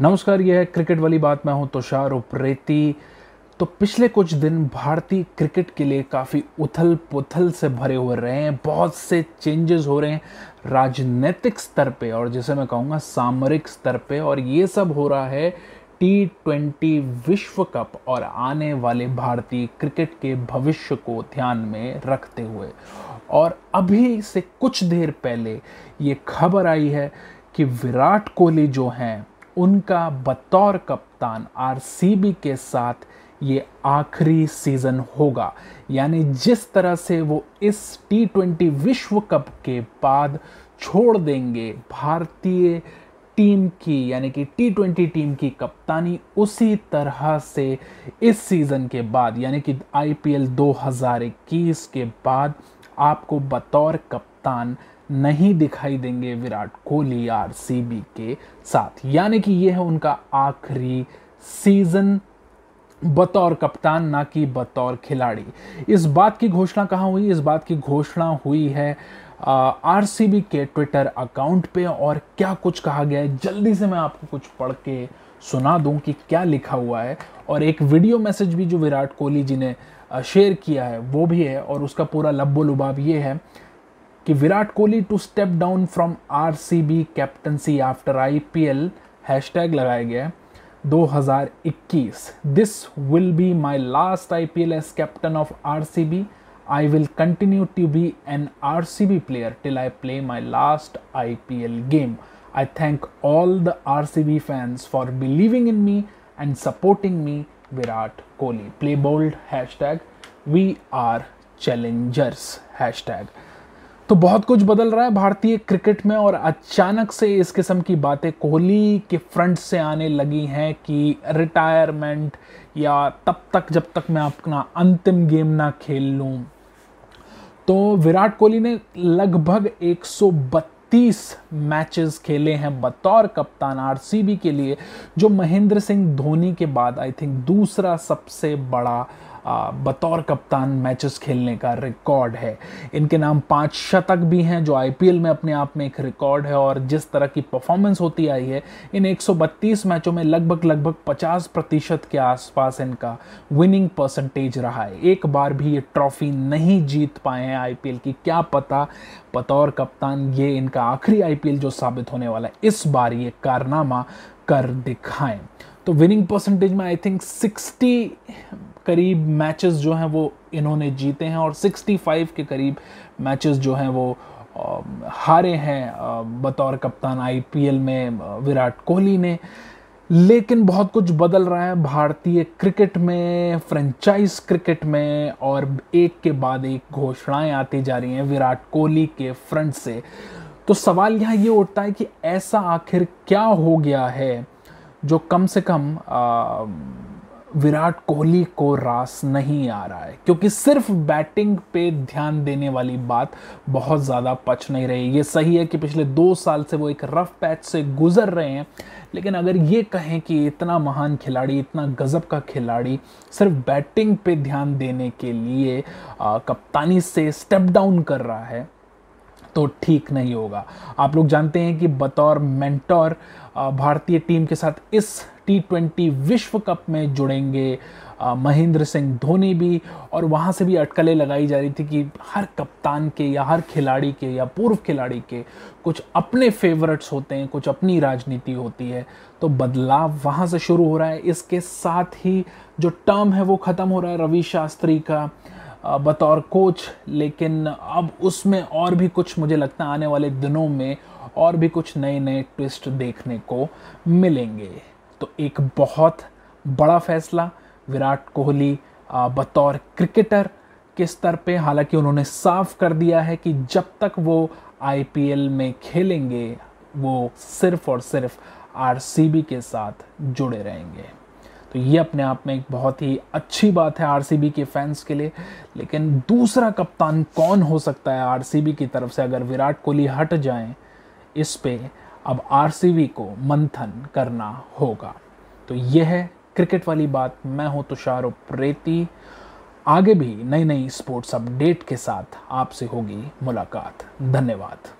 नमस्कार, यह है क्रिकेट वाली बात। मैं हूँ तुषार उप्रेती। तो पिछले कुछ दिन भारतीय क्रिकेट के लिए काफ़ी उथल पुथल से भरे हुए रहे हैं। बहुत से चेंजेस हो रहे हैं राजनीतिक स्तर पे और जिसे मैं कहूँगा सामरिक स्तर पे। और ये सब हो रहा है टी ट्वेंटी विश्व कप और आने वाले भारतीय क्रिकेट के भविष्य को ध्यान में रखते हुए। और अभी से कुछ देर पहले ये खबर आई है कि विराट कोहली जो हैं उनका बतौर कप्तान आरसीबी के साथ ये आखिरी सीज़न होगा। यानी जिस तरह से वो इस टी ट्वेंटी विश्व कप के बाद छोड़ देंगे, भारतीय टीम की, यानी कि टी ट्वेंटी टीम की कप्तानी उसी तरह से इस सीज़न के बाद, यानी कि आईपीएल 2021 के बाद आपको बतौर कप्तान नहीं दिखाई देंगे विराट कोहली आरसीबी के साथ। यानी कि यह है उनका आखिरी सीज़न बतौर कप्तान, ना कि बतौर खिलाड़ी। इस बात की घोषणा कहाँ हुई? इस बात की घोषणा हुई है आरसीबी के ट्विटर अकाउंट पे। और क्या कुछ कहा गया है? जल्दी से मैं आपको कुछ पढ़ के सुना दूँ कि क्या लिखा हुआ है। और एक वीडियो मैसेज भी जो विराट कोहली जी ने शेयर किया है, वो भी है। और उसका पूरा लब्बो लुबाब ये है कि Virat Kohli to step down from R C B captaincy after I P L hashtag लगाया गया है 2021 this will be my last I P L as captain of R C B I will continue to be an R C B player till I play my last I P L game I thank all the R C B fans for believing in me and supporting me Virat Kohli play bold hashtag we are challengers hashtag तो बहुत कुछ बदल रहा है भारतीय cricket में और अचानक से इस किस्म की बातें कोहली के फ्रंट से आने लगी हैं कि रिटायरमेंट या तब तक जब तक मैं अपना अंतिम गेम ना खेल लूँ। तो विराट कोहली ने लगभग 132 मैचेस खेले हैं बतौर कप्तान आरसीबी के लिए, जो महेंद्र सिंह धोनी के बाद आई थिंक दूसरा सबसे बड़ा बतौर कप्तान मैचेस खेलने का रिकॉर्ड है। इनके नाम पाँच शतक भी हैं, जो आईपीएल में अपने आप में एक रिकॉर्ड है और जिस तरह की परफॉर्मेंस होती आई है, इन 132 मैचों में लगभग लगभग 50 प्रतिशत के आसपास इनका विनिंग परसेंटेज रहा है। एक बार भी ये ट्रॉफी नहीं जीत पाए हैं आईपीएल की, क्या पता बतौर कप्तान ये इनका आखिरी आईपीएल जो साबित होने वाला है, इस बार ये कारनामा कर दिखाएँ। तो विनिंग परसेंटेज में आई थिंक 60 करीब मैचेस जो हैं वो इन्होंने जीते हैं और 65 के करीब मैचेस जो हैं वो हारे हैं बतौर कप्तान आईपीएल में विराट कोहली ने। लेकिन बहुत कुछ बदल रहा है भारतीय क्रिकेट में फ्रेंचाइज क्रिकेट में और एक के बाद एक घोषणाएँ आती जा रही हैं विराट कोहली के फ्रंट से। तो सवाल यहाँ ये उठता है कि ऐसा आखिर क्या हो गया है जो कम से कम आ, विराट कोहली को रास नहीं आ रहा है क्योंकि सिर्फ़ बैटिंग पे ध्यान देने वाली बात बहुत ज़्यादा पच नहीं रही। ये सही है कि पिछले दो साल से वो एक रफ पैच से गुजर रहे हैं लेकिन अगर ये कहें कि इतना महान खिलाड़ी इतना गज़ब का खिलाड़ी सिर्फ़ बैटिंग पे ध्यान देने के लिए आ, कप्तानी से स्टेप डाउन कर रहा है तो ठीक नहीं होगा। आप लोग जानते हैं कि बतौर मेंटोर भारतीय टीम के साथ इस टी विश्व कप में जुड़ेंगे महेंद्र सिंह धोनी भी, और वहाँ से भी अटकलें लगाई जा रही थी कि हर कप्तान के या हर खिलाड़ी के या पूर्व खिलाड़ी के कुछ अपने फेवरेट्स होते हैं, कुछ अपनी राजनीति होती है। तो बदलाव वहाँ से शुरू हो रहा है। इसके साथ ही जो टर्म है वो ख़त्म हो रहा है रवि शास्त्री का बतौर कोच लेकिन अब उसमें और भी कुछ मुझे लगता है आने वाले दिनों में और भी कुछ नए नए ट्विस्ट देखने को मिलेंगे। तो एक बहुत बड़ा फैसला। विराट कोहली बतौर क्रिकेटर के स्तर पे, हालाँकि उन्होंने साफ़ कर दिया है कि जब तक वो आईपीएल में खेलेंगे, वो सिर्फ़ और सिर्फ़ आरसीबी के साथ जुड़े रहेंगे। तो ये अपने आप में एक बहुत ही अच्छी बात है आरसीबी के फैंस के लिए। लेकिन दूसरा कप्तान कौन हो सकता है आरसीबी की तरफ़ से? अगर विराट कोहली हट जाएँ, इस पे अब आरसीबी को मंथन करना होगा। तो यह है क्रिकेट वाली बात। मैं हूँ तुषार उप्रेती आगे भी नई नई स्पोर्ट्स अपडेट के साथ आपसे होगी मुलाकात। धन्यवाद।